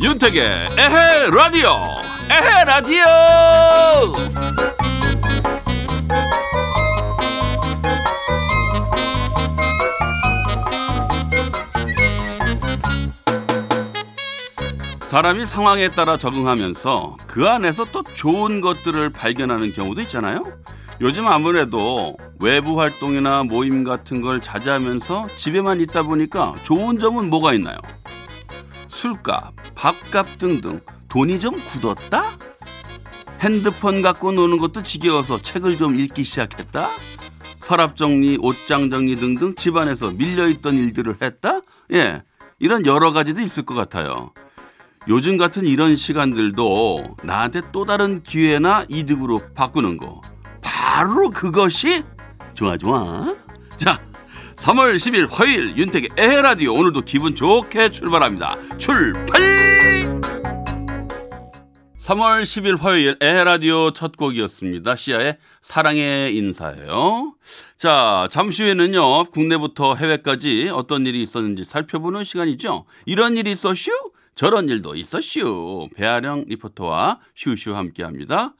윤택의 에헤 라디오. 에헤 라디오 사람이 상황에 따라 적응하면서 그 안에서 또 좋은 것들을 발견하는 경우도 있잖아요. 요즘 아무래도 외부 활동이나 모임 같은 걸 자제하면서 집에만 있다 보니까 좋은 점은 뭐가 있나요? 술값, 밥값 등등 돈이 좀 굳었다? 핸드폰 갖고 노는 것도 지겨워서 책을 좀 읽기 시작했다? 서랍 정리, 옷장 정리 등등 집안에서 밀려있던 일들을 했다? 예, 이런 여러 가지도 있을 것 같아요. 요즘 같은 이런 시간들도 나한테 또 다른 기회나 이득으로 바꾸는 거. 바로 그것이 좋아, 좋아. 자, 3월 10일 화요일 윤택의 에헤라디오 오늘도 기분 좋게 출발합니다. 출발! 3월 10일 화요일 에헤라디오 첫 곡이었습니다. 시아의 사랑의 인사예요. 자, 잠시 후에는요, 국내부터 해외까지 어떤 일이 있었는지 살펴보는 시간이죠. 이런 일이 있었슈? 저런 일도 있었슈. 배아령 리포터와 슈슈 함께 합니다.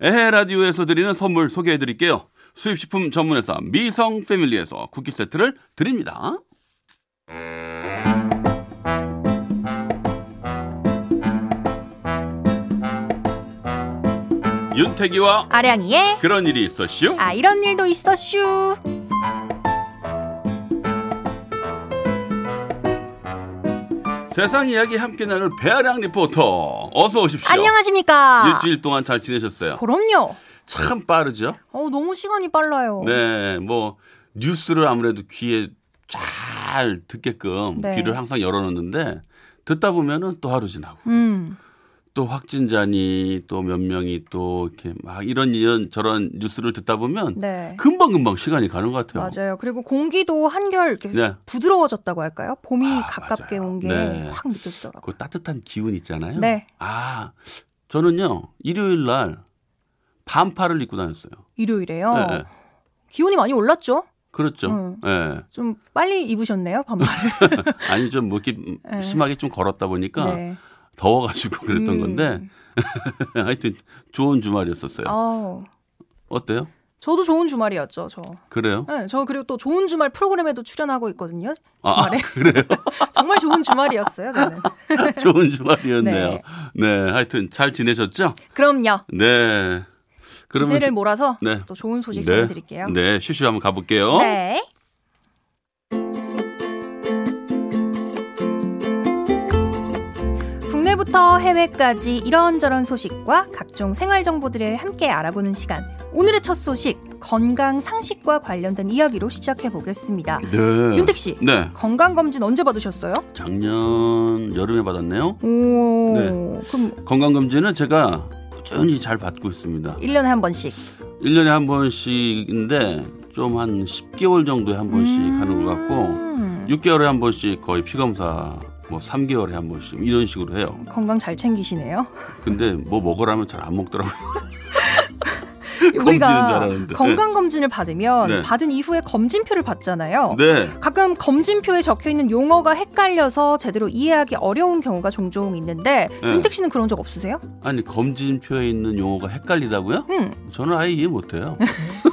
에헤 라디오에서 드리는 선물 소개해 드릴게요. 수입식품 전문회사 미성 패밀리에서 쿠키 세트를 드립니다. 윤태기와 아량이의 그런 일이 있었슈. 아 이런 일도 있었슈. 세상 이야기 함께 나눌 배아량 리포터 어서 오십시오. 안녕하십니까. 일주일 동안 잘 지내셨어요? 그럼요. 참 빠르죠? 어 너무 시간이 빨라요. 네, 뭐 뉴스를 아무래도 귀에 잘 듣게끔 네. 귀를 항상 열어놓는데 듣다 보면은 또 하루 지나고 음. 또 확진자니 또 몇 명이 또 이렇게 막 이런 이런 저런 뉴스를 듣다 보면 네. 금방 금방 시간이 가는 것 같아요. 맞아요. 그리고 공기도 한결 네. 부드러워졌다고 할까요? 봄이 아, 가깝게. 온게 네. 확 느껴지더라고요. 그 따뜻한 기운 있잖아요. 네. 아, 저는요 일요일 날 반팔을 입고 다녔어요. 일요일에요. 네, 네. 기온이 많이 올랐죠? 그렇죠. 음. 예. 좀 빨리 입으셨네요, 반팔을. 아니 좀뭐 이렇게 네. 심하게 좀 걸었다 보니까 네. 더워가지고 그랬던 음. 건데 하여튼 좋은 주말이었었어요. 어, 어때요? 저도 좋은 주말이었죠, 저. 그래요? 네, 저 그리고 또 좋은 주말 프로그램에도 출연하고 있거든요. 아, 주말에. 그래요? 정말 좋은 주말이었어요, 저는. 좋은 주말이었네요. 네. 네. 하여튼 잘 지내셨죠? 그럼요. 네. 기세를 주- 몰아서 네. 또 좋은 소식 네. 전해드릴게요. 네, 슈슈 한번 가볼게요. 네. 국내부터 해외까지 이런저런 소식과 각종 생활 정보들을 함께 알아보는 시간. 오늘의 첫 소식 건강 상식과 관련된 이야기로 시작해 보겠습니다. 네. 윤택 씨, 네. 건강 검진 언제 받으셨어요? 작년 여름에 받았네요. 오, 네. 그럼 건강 검진은 제가 꾸준히 잘 받고 있습니다. 1년에 한 번씩. 1년에 한 번씩인데 좀 한 10개월 정도에 한 번씩 하는 것 같고 음, 6개월에 한 번씩 거의 피검사 뭐 3개월에 한 번씩 이런 식으로 해요. 건강 잘 챙기시네요. 근데 뭐 먹으라면 잘 안 먹더라고요. 우리가. 건강 검진을 받으면 네. 받은 이후에 검진표를 받잖아요. 네. 가끔 검진표에 적혀 있는 용어가 헷갈려서 제대로 이해하기 어려운 경우가 종종 있는데 네. 윤택 씨는 그런 적 없으세요? 아니 검진표에 있는 용어가 헷갈리다고요? 음, 저는 아예 이해 못해요.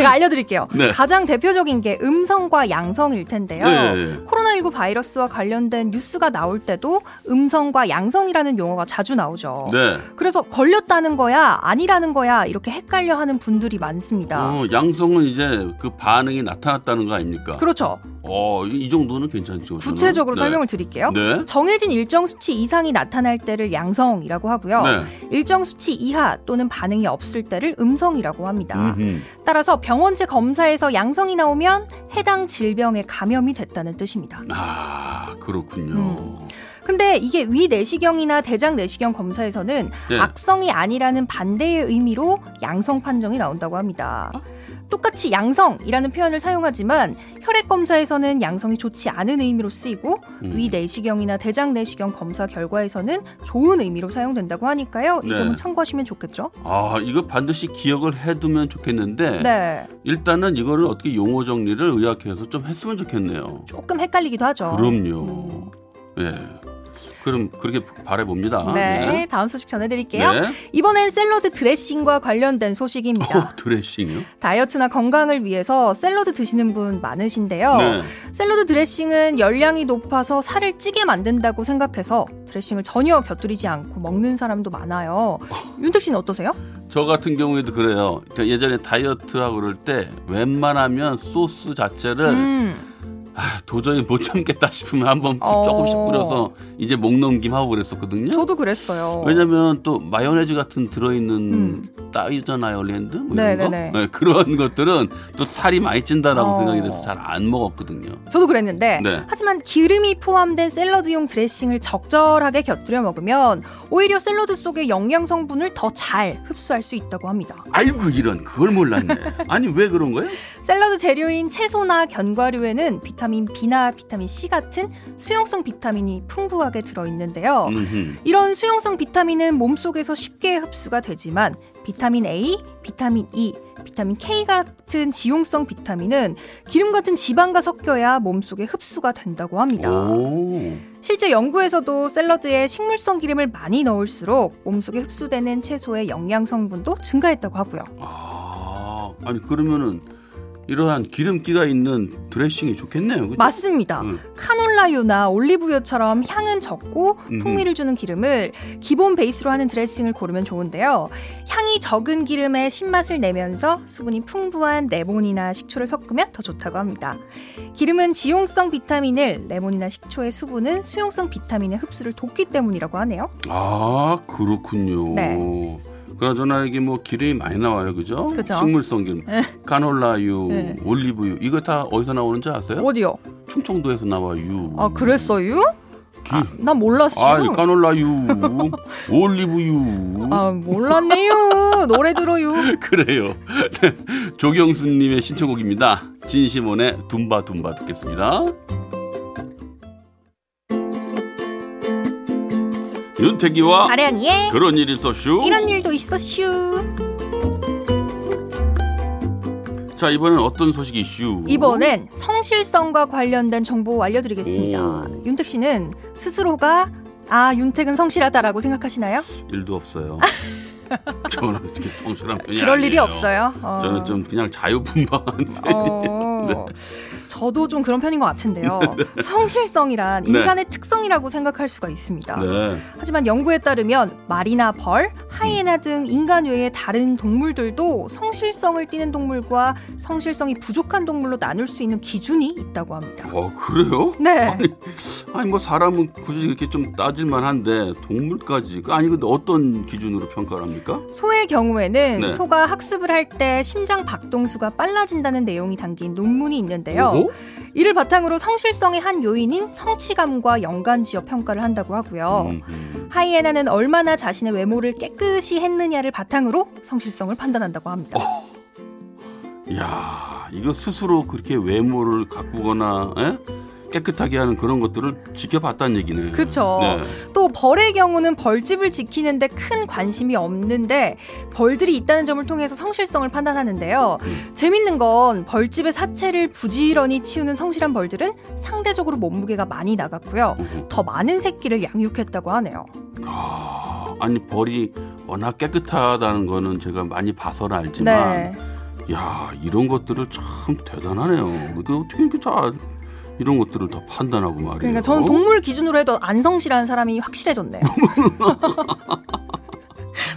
제가 알려드릴게요. 네. 가장 대표적인 게 음성과 양성일 텐데요. 네. 코로나19 바이러스와 관련된 뉴스가 나올 때도 음성과 양성이라는 용어가 자주 나오죠. 네. 그래서 걸렸다는 거야, 아니라는 거야 이렇게 헷갈려 하는 분들이 많습니다. 어, 양성은 이제 그 반응이 나타났다는 거 아닙니까? 그렇죠. 어, 이, 이 정도는 괜찮죠. 구체적으로 네. 설명을 드릴게요. 네. 정해진 일정 수치 이상이 나타날 때를 양성이라고 하고요. 네. 일정 수치 이하 또는 반응이 없을 때를 음성이라고 합니다. 음흠. 따라서 병원체 검사에서 양성이 나오면 해당 질병에 감염이 됐다는 뜻입니다. 아, 그렇군요. 음. 근데 이게 위 내시경이나 대장 내시경 검사에서는 네. 악성이 아니라는 반대의 의미로 양성 판정이 나온다고 합니다. 똑같이 양성이라는 표현을 사용하지만 혈액 검사에서는 양성이 좋지 않은 의미로 쓰이고 음. 위 내시경이나 대장 내시경 검사 결과에서는 좋은 의미로 사용된다고 하니까요. 이 네. 점은 참고하시면 좋겠죠. 아, 이거 반드시 기억을 해두면 좋겠는데 네. 일단은 이거를 어떻게 용어 정리를 의학회에서 좀 했으면 좋겠네요. 조금 헷갈리기도 하죠. 그럼요. 예. 그럼 그렇게 바래 봅니다. 네, 다음 소식 전해드릴게요. 네. 이번엔 샐러드 드레싱과 관련된 소식입니다. 어, 드레싱이요? 다이어트나 건강을 위해서 샐러드 드시는 분 많으신데요. 네. 샐러드 드레싱은 열량이 높아서 살을 찌게 만든다고 생각해서 드레싱을 전혀 곁들이지 않고 먹는 사람도 많아요. 윤택 씨는 어떠세요? 저 같은 경우에도 그래요. 예전에 다이어트하고 그럴 때 웬만하면 소스 자체를 음, 아, 도저히 못 참겠다 싶으면 한번 어. 조금씩 뿌려서 이제 목 넘김 하고 그랬었거든요. 저도 그랬어요. 왜냐면 또 마요네즈 같은 들어있는 음. 따이전 아일랜드 뭐 이런 거. 네, 그런 것들은 또 살이 많이 찐다라고 어. 생각이 돼서 잘 안 먹었거든요. 저도 그랬는데 네. 하지만 기름이 포함된 샐러드용 드레싱을 적절하게 곁들여 먹으면 오히려 샐러드 속의 영양 성분을 더 잘 흡수할 수 있다고 합니다. 아이고 이런 그걸 몰랐네. 아니 왜 그런 거예요? 샐러드 재료인 채소나 견과류에는 비타 민 B나 비타민 C 같은 수용성 비타민이 풍부하게 들어 있는데요. 음흠. 이런 수용성 비타민은 몸속에서 쉽게 흡수가 되지만 비타민 A, 비타민 E, 비타민 K 같은 지용성 비타민은 기름 같은 지방과 섞여야 몸속에 흡수가 된다고 합니다. 오. 실제 연구에서도 샐러드에 식물성 기름을 많이 넣을수록 몸속에 흡수되는 채소의 영양 성분도 증가했다고 하고요. 아 아니 그러면은 이러한 기름기가 있는 드레싱이 좋겠네요. 그죠? 맞습니다. 응. 카놀라유나 올리브유처럼 향은 적고. 풍미를 주는 기름을 기본 베이스로 하는 드레싱을 고르면 좋은데요. 향이 적은 기름에 신맛을 내면서 수분이 풍부한 레몬이나 식초를 섞으면 더 좋다고 합니다. 기름은 지용성 비타민을, 레몬이나 식초의 수분은 수용성 비타민의 흡수를 돕기 때문이라고 하네요. 아 그렇군요. 네. 그나저나 이게 뭐 기름이 많이 나와요, 그죠? 그죠. 식물성 기름, 네. 카놀라유, 네. 올리브유 이거 다 어디서 나오는지 아세요? 어디요? 충청도에서 나와요. 아 그랬어요? 기... 아, 난 몰랐어. 아, 카놀라유, 올리브유. 아 몰랐네요. 노래 들어요. 그래요. 조경수님의 신청곡입니다. 진시몬의 둠바 둠바 듣겠습니다. 윤태기와 아량이의 그런 일이 있었슈. 이런 일도 있어 슈. 자 이번엔 어떤 소식이 슈? 이번엔 성실성과 관련된 정보 알려드리겠습니다. 오. 윤택 씨는 스스로가 아 윤택은 성실하다라고 생각하시나요? 일도 없어요. 저는 이렇게 성실한 편이 그럴 아니에요. 일이 없어요. 어. 저는 좀 그냥 자유분방한 편이에요. 네. 어. 저도 좀 그런 편인 것 같은데요. 성실성이란 네. 인간의 특성이라고 생각할 수가 있습니다. 네. 하지만 연구에 따르면 말이나 벌, 하이에나 등 인간 외의 다른 동물들도 성실성을 띠는 동물과 성실성이 부족한 동물로 나눌 수 있는 기준이 있다고 합니다. 어 그래요? 네. 아니, 아니 뭐 사람은 굳이 이렇게 좀 따질만한데 동물까지 아니 근데 어떤 기준으로 평가를 합니까? 소의 경우에는 네. 소가 학습을 할 때 심장 박동수가 빨라진다는 내용이 담긴 논문이 있는데요. 오호? 이를 바탕으로 성실성의 한 요인인 성취감과 연관지어 평가를 한다고 하고요. 음흠. 하이에나는 얼마나 자신의 외모를 깨끗이 했느냐를 바탕으로 성실성을 판단한다고 합니다. 야 이거 스스로 그렇게 외모를 가꾸거나 에? 깨끗하게 하는 그런 것들을 지켜봤다는 얘기네. 그쵸. 네. 또 벌의 경우는 벌집을 지키는데 큰 관심이 없는데 벌들이 있다는 점을 통해서 성실성을 판단하는데요. 음. 재밌는 건 벌집의 사체를 부지런히 치우는 성실한 벌들은 상대적으로 몸무게가 많이 나갔고요. 어허. 더 많은 새끼를 양육했다고 하네요. 아, 아니 벌이 워낙 깨끗하다는 거는 제가 많이 봐서는 알지만 네. 야 이런 것들을 참 대단하네요. 그 어떻게 이렇게 다 이런 것들을 다 판단하고 말이에요. 그러니까 저는 동물 기준으로 해도 안 성실한 사람이 확실해졌네요.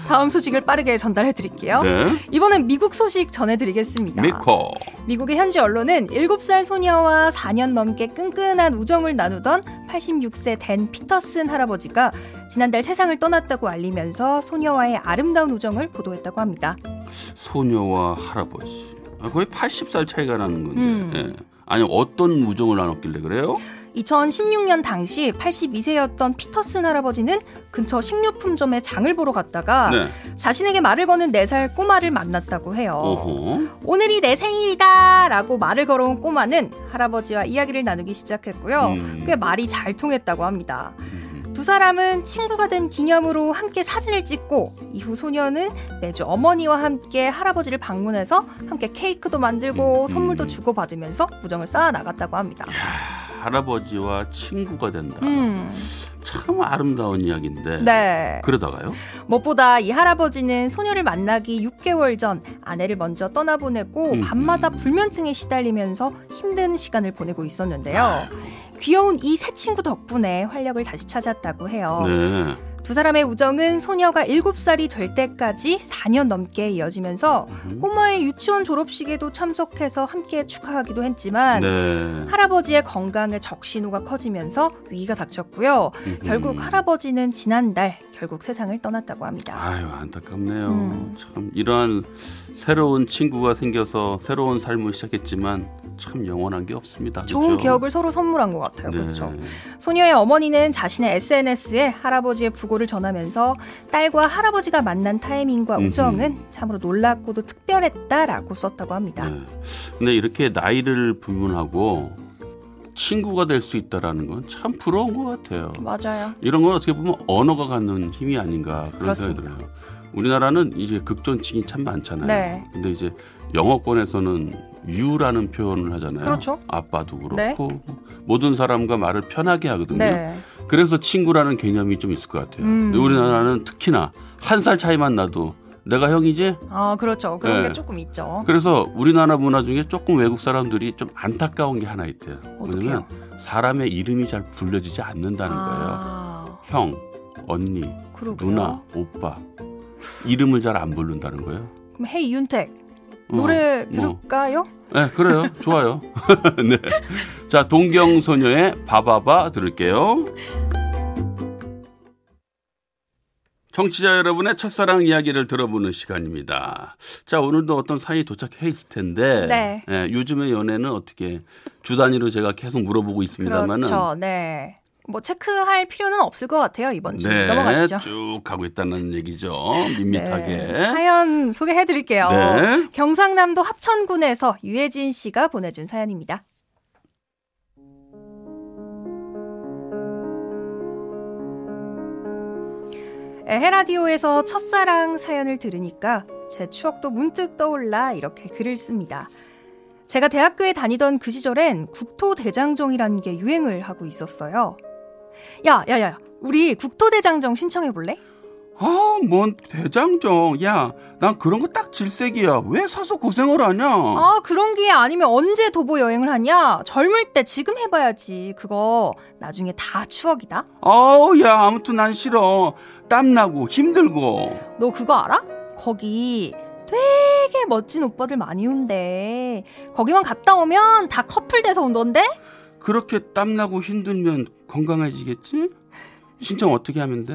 다음 소식을 빠르게 전달해 드릴게요. 네. 이번엔 미국 소식 전해 드리겠습니다. 미코. 미국의 현지 언론은 7살 소녀와 4년 넘게 끈끈한 우정을 나누던 86세 댄 피터슨 할아버지가 지난달 세상을 떠났다고 알리면서 소녀와의 아름다운 우정을 보도했다고 합니다. 소녀와 할아버지. 아, 거의 80살 차이가 나는 건데. 음. 예. 아니 어떤 우정을 나눴길래 그래요? 2016년 당시 82세였던 피터슨 할아버지는 근처 식료품점에 장을 보러 갔다가 네. 자신에게 말을 거는 4살 꼬마를 만났다고 해요. 어허. 오늘이 내 생일이다! 라고 말을 걸어온 꼬마는 할아버지와 이야기를 나누기 시작했고요. 음. 꽤 말이 잘 통했다고 합니다. 음. 두 사람은 친구가 된 기념으로 함께 사진을 찍고 이후 소녀는 매주 어머니와 함께 할아버지를 방문해서 함께 케이크도 만들고 음, 선물도 음. 주고받으면서 우정을 쌓아 나갔다고 합니다. 할아버지와 친구가 된다. 음, 참 아름다운 이야기인데. 네. 그러다가요? 무엇보다 이 할아버지는 소녀를 만나기 6개월 전 아내를 먼저 떠나보내고 음, 밤마다 음. 불면증에 시달리면서 힘든 시간을 보내고 있었는데요. 아이고. 귀여운 이 새 친구 덕분에 활력을 다시 찾았다고 해요. 네. 두 사람의 우정은 소녀가 7살이 될 때까지 4년 넘게 이어지면서 음. 꼬마의 유치원 졸업식에도 참석해서 함께 축하하기도 했지만 네. 할아버지의 건강에 적신호가 커지면서 위기가 닥쳤고요. 음. 결국 할아버지는 지난달 결국 세상을 떠났다고 합니다. 아유 안타깝네요. 음. 참 이러한 새로운 친구가 생겨서 새로운 삶을 시작했지만 참 영원한 게 없습니다. 좋은 그렇죠? 기억을 서로 선물한 것 같아요. 네. 그렇죠. 소녀의 어머니는 자신의 SNS에 할아버지의 부고를 전하면서 딸과 할아버지가 만난 타이밍과 음흠. 우정은 참으로 놀랍고도 특별했다라고 썼다고 합니다. 네. 근데 이렇게 나이를 불문하고 친구가 될 수 있다라는 건 참 부러운 것 같아요. 맞아요. 이런 건 어떻게 보면 언어가 갖는 힘이 아닌가 그런 그렇습니다. 생각이 들어요. 우리나라는 이제 극존칭이 참 많잖아요. 네. 근데 이제 영어권에서는 유라는 표현을 하잖아요. 그렇죠. 아빠도 그렇고 네. 뭐 모든 사람과 말을 편하게 하거든요. 네. 그래서 친구라는 개념이 좀 있을 것 같아요. 음. 근데 우리나라는 특히나 한 살 차이만 나도 내가 형이지? 아, 그렇죠. 그런 네. 게 조금 있죠. 그래서 우리나라 문화 중에 조금 외국 사람들이 좀 안타까운 게 하나 있대요. 뭐냐면 사람의 이름이 잘 불려지지 않는다는 거예요. 아, 형, 언니, 그러고요. 누나, 오빠 이름을 잘 안 부른다는 거예요. 그럼 헤이 이윤택 어, 노래 뭐. 들을까요? 네, 그래요. 좋아요. 네. 자, 동경소녀의 바바바 들을게요. 청취자 여러분의 첫사랑 이야기를 들어보는 시간입니다. 자, 오늘도 어떤 사연이 도착해 있을 텐데, 네. 예, 요즘의 연애는 어떻게 주 단위로 제가 계속 물어보고 있습니다만은, 그렇죠. 네. 뭐 체크할 필요는 없을 것 같아요 이번 주 네, 넘어가시죠. 쭉 가고 있다는 얘기죠. 밋밋하게. 네, 사연 소개해드릴게요. 네. 경상남도 합천군에서 유혜진 씨가 보내준 사연입니다. 에헤라디오에서 첫사랑 사연을 들으니까 제 추억도 문득 떠올라 이렇게 글을 씁니다. 제가 대학교에 다니던 그 시절엔 국토대장정이라는 게 유행을 하고 있었어요. 야, 야, 야, 우리 국토대장정 신청해 볼래? 아, 뭔 대장정. 야, 난 그런 거 딱 질색이야. 왜 사서 고생을 하냐? 아, 그런 게 아니면 언제 도보 여행을 하냐? 젊을 때 지금 해봐야지. 그거 나중에 다 추억이다. 아우, 야, 아무튼 난 싫어. 땀나고 힘들고. 너 그거 알아? 거기 되게 멋진 오빠들 많이 온대. 거기만 갔다 오면 다 커플 돼서 온던데? 그렇게 땀나고 힘들면 건강해지겠지? 신청 어떻게 하면 돼?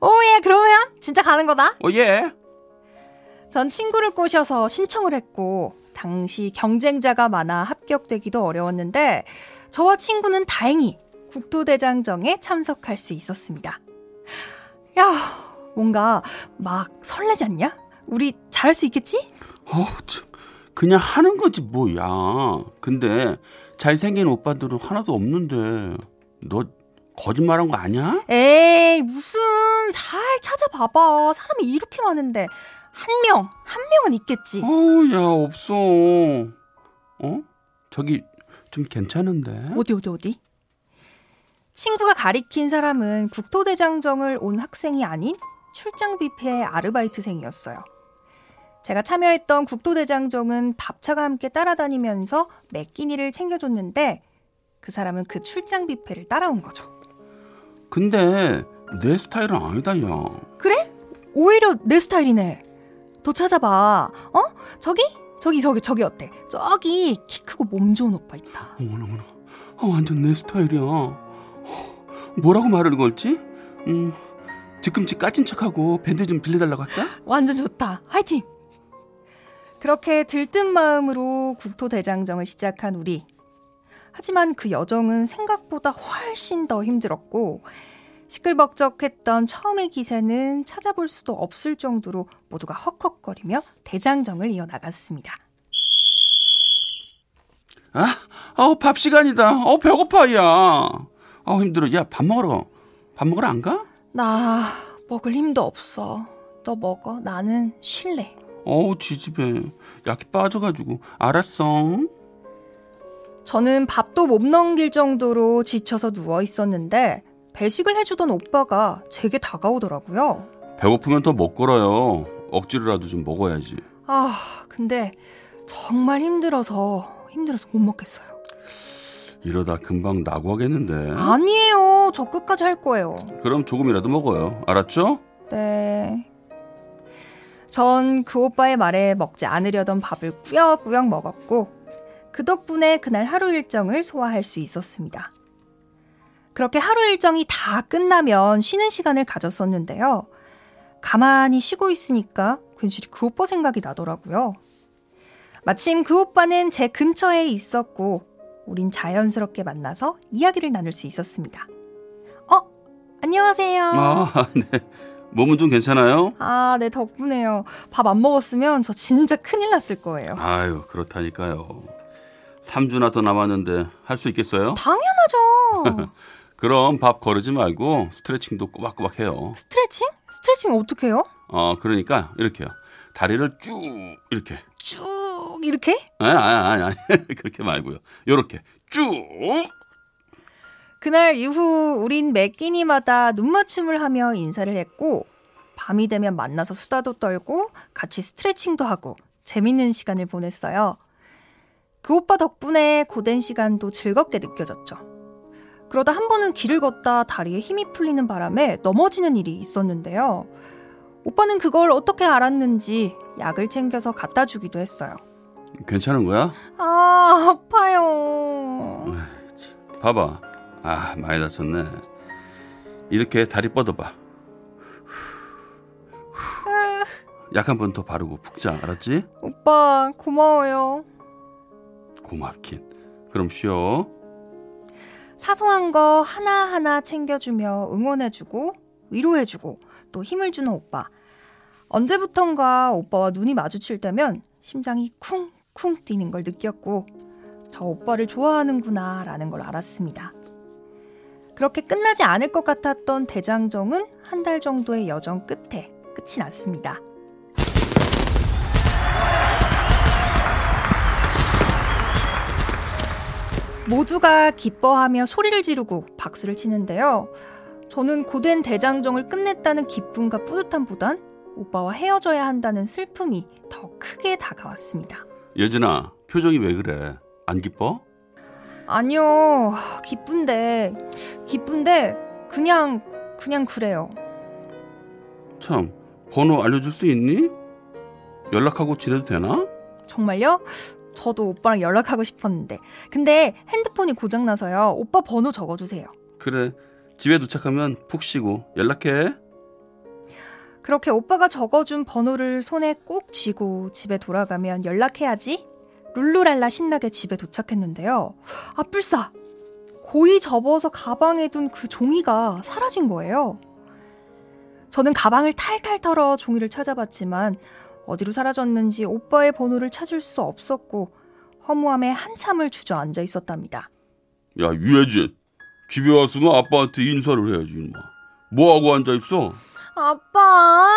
오예, 그러면 진짜 가는 거다. 어, 예. 전 친구를 꼬셔서 신청을 했고 당시 경쟁자가 많아 합격되기도 어려웠는데 저와 친구는 다행히 국토대장정에 참석할 수 있었습니다. 야, 뭔가 막 설레지 않냐? 우리 잘할 수 있겠지? 참. 그냥 하는 거지, 뭐야. 근데 잘생긴 오빠들은 하나도 없는데. 너 거짓말한 거 아니야? 에이, 무슨 잘 찾아봐봐. 사람이 이렇게 많은데 한 명, 한 명은 있겠지. 어우, 야, 없어. 어? 저기 좀 괜찮은데? 어디 어디 어디? 친구가 가리킨 사람은 국토대장정을 온 학생이 아닌 출장 뷔페 아르바이트생이었어요. 제가 참여했던 국토대장정은 밥차가 함께 따라다니면서 매 끼니를 챙겨줬는데 그 사람은 그 출장 뷔페를 따라온 거죠. 근데 내 스타일은 아니다, 야. 그래? 오히려 내 스타일이네. 더 찾아봐. 어? 저기? 저기 저기 저기 어때? 저기 키 크고 몸 좋은 오빠 있다. 어머나, 어머나. 어, 완전 내 스타일이야. 어, 뭐라고 말을 걸지? 음, 뒤꿈치 까진 척하고 밴드 좀 빌려달라고 할까? 완전 좋다. 화이팅! 그렇게 들뜬 마음으로 국토대장정을 시작한 우리. 하지만 그 여정은 생각보다 훨씬 더 힘들었고 시끌벅적했던 처음의 기세는 찾아볼 수도 없을 정도로 모두가 헉헉거리며 대장정을 이어나갔습니다. 아, 어, 밥 시간이다. 어, 배고파, 야. 어, 힘들어. 야, 밥 먹으러, 밥 먹으러 안 가? 나 먹을 힘도 없어. 너 먹어. 나는 쉴래. 어우, 지집에. 약이 빠져가지고. 알았어. 저는 밥도 못 넘길 정도로 지쳐서 누워 있었는데 배식을 해주던 오빠가 제게 다가오더라고요. 배고프면 더 못 걸어요. 억지로라도 좀 먹어야지. 아, 근데 정말 힘들어서 힘들어서 못 먹겠어요. 이러다 금방 나고 하겠는데. 아니에요. 저 끝까지 할 거예요. 그럼 조금이라도 먹어요. 알았죠? 네. 전 그 오빠의 말에 먹지 않으려던 밥을 꾸역꾸역 먹었고 그 덕분에 그날 하루 일정을 소화할 수 있었습니다. 그렇게 하루 일정이 다 끝나면 쉬는 시간을 가졌었는데요. 가만히 쉬고 있으니까 괜시리 그 오빠 생각이 나더라고요. 마침 그 오빠는 제 근처에 있었고, 우린 자연스럽게 만나서 이야기를 나눌 수 있었습니다. 어, 안녕하세요. 아, 네. 몸은 좀 괜찮아요? 아, 네, 덕분에요. 밥 안 먹었으면 저 진짜 큰일 났을 거예요. 아유, 그렇다니까요. 3주나 더 남았는데 할 수 있겠어요? 당연하죠. 그럼 밥 거르지 말고 스트레칭도 꼬박꼬박 해요. 스트레칭? 스트레칭 어떻게 해요? 어, 그러니까 이렇게요. 다리를 쭉 이렇게. 쭉 이렇게? 아니, 아니, 아니, 그렇게 말고요. 요렇게 쭉. 그날 이후 우린 매 끼니마다 눈맞춤을 하며 인사를 했고 밤이 되면 만나서 수다도 떨고 같이 스트레칭도 하고 재밌는 시간을 보냈어요. 그 오빠 덕분에 고된 시간도 즐겁게 느껴졌죠. 그러다 한 번은 길을 걷다 다리에 힘이 풀리는 바람에 넘어지는 일이 있었는데요. 오빠는 그걸 어떻게 알았는지 약을 챙겨서 갖다 주기도 했어요. 괜찮은 거야? 아, 아파요. 봐봐. 아, 많이 다쳤네. 이렇게 다리 뻗어봐. 약 한 번 더 바르고 푹 자, 알았지? 오빠, 고마워요. 고맙긴. 그럼 쉬어. 사소한 거 하나하나 챙겨주며 응원해주고 위로해주고 또 힘을 주는 오빠. 언제부턴가 오빠와 눈이 마주칠 때면 심장이 쿵쿵 뛰는 걸 느꼈고 저 오빠를 좋아하는구나 라는 걸 알았습니다. 그렇게 끝나지 않을 것 같았던 대장정은 한 달 정도의 여정 끝에 끝이 났습니다. 모두가 기뻐하며 소리를 지르고 박수를 치는데요. 저는 고된 대장정을 끝냈다는 기쁨과 뿌듯함보단 오빠와 헤어져야 한다는 슬픔이 더 크게 다가왔습니다. 예진아, 표정이 왜 그래? 안 기뻐? 아니요, 기쁜데, 기쁜데, 그냥, 그냥 그래요. 참, 번호 알려줄 수 있니? 연락하고 지내도 되나? 정말요? 저도 오빠랑 연락하고 싶었는데. 근데 핸드폰이 고장나서요. 오빠 번호 적어주세요. 그래, 집에 도착하면 푹 쉬고 연락해. 그렇게 오빠가 적어준 번호를 손에 꼭 쥐고 집에 돌아가면 연락해야지. 룰루랄라 신나게 집에 도착했는데요. 아, 뿔싸! 고이 접어서 가방에 둔 그 종이가 사라진 거예요. 저는 가방을 탈탈 털어 종이를 찾아봤지만 어디로 사라졌는지 오빠의 번호를 찾을 수 없었고 허무함에 한참을 주저앉아 있었답니다. 야, 유혜진. 집에 왔으면 아빠한테 인사를 해야지, 인마. 뭐하고 앉아 있어? 아빠!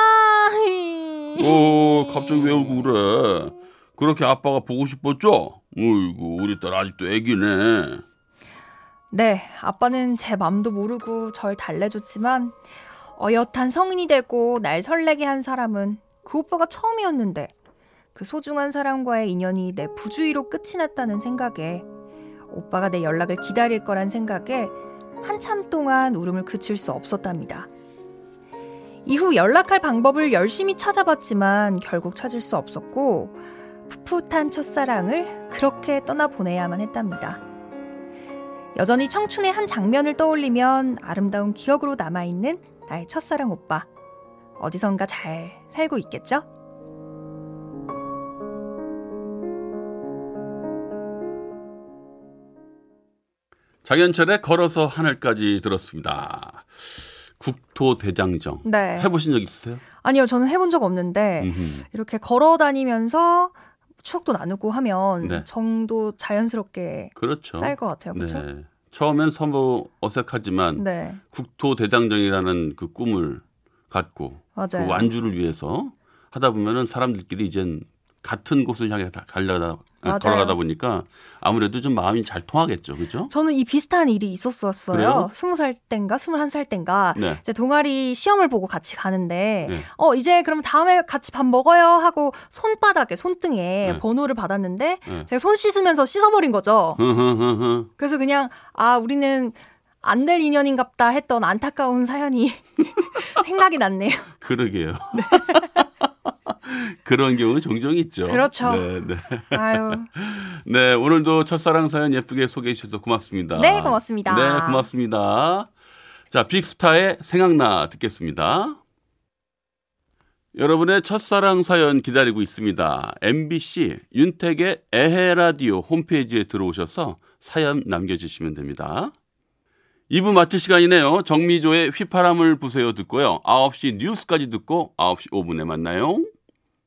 어, 갑자기 왜 울고 그래? 그렇게 아빠가 보고 싶었죠? 어이구, 우리 딸 아직도 애기네. 네, 아빠는 제 맘도 모르고 절 달래줬지만 어엿한 성인이 되고 날 설레게 한 사람은 그 오빠가 처음이었는데 그 소중한 사람과의 인연이 내 부주의로 끝이 났다는 생각에 오빠가 내 연락을 기다릴 거란 생각에 한참 동안 울음을 그칠 수 없었답니다. 이후 연락할 방법을 열심히 찾아봤지만 결국 찾을 수 없었고 풋풋한 첫사랑을 그렇게 떠나보내야만 했답니다. 여전히 청춘의 한 장면을 떠올리면 아름다운 기억으로 남아있는 나의 첫사랑 오빠. 어디선가 잘 살고 있겠죠? 장현철의 걸어서 하늘까지 들었습니다. 국토대장정. 네. 해보신 적 있으세요? 아니요, 저는 해본 적 없는데 음흠. 이렇게 걸어 다니면서 추억도 나누고 하면 네. 정도 자연스럽게 그렇죠. 쌓일 것 같아요. 그렇죠? 네. 처음엔 서로 어색하지만 네. 국토 대장정이라는 그 꿈을 갖고 맞아요. 그 완주를 위해서 하다 보면은 사람들끼리 이젠 같은 곳을 향해 다 가려다 맞아요. 걸어가다 보니까 아무래도 좀 마음이 잘 통하겠죠, 그죠? 저는 이 비슷한 일이 있었었어요. 그래요? 스무 살 땐가 스물한 살 땐가 네. 이제 동아리 시험을 보고 같이 가는데 네. 어 이제 그럼 다음에 같이 밥 먹어요 하고 손바닥에 손등에 네. 번호를 받았는데 네. 제가 손 씻으면서 씻어버린 거죠. 그래서 그냥 아 우리는 안 될 인연인갑다 했던 안타까운 사연이 생각이 났네요. 그러게요. 그런 경우 종종 있죠. 그렇죠. 네, 네. 아유, 네, 오늘도 첫사랑 사연 예쁘게 소개해 주셔서 고맙습니다. 네 고맙습니다. 네, 고맙습니다. 자, 빅스타의 생각나 듣겠습니다. 여러분의 첫사랑 사연 기다리고 있습니다. MBC 윤택의 에헤라디오 홈페이지에 들어오셔서 사연 남겨주시면 됩니다. 2부 마칠 시간이네요. 정미조의 휘파람을 부세요 듣고요. 9시 뉴스까지 듣고 9시 5분에 만나요.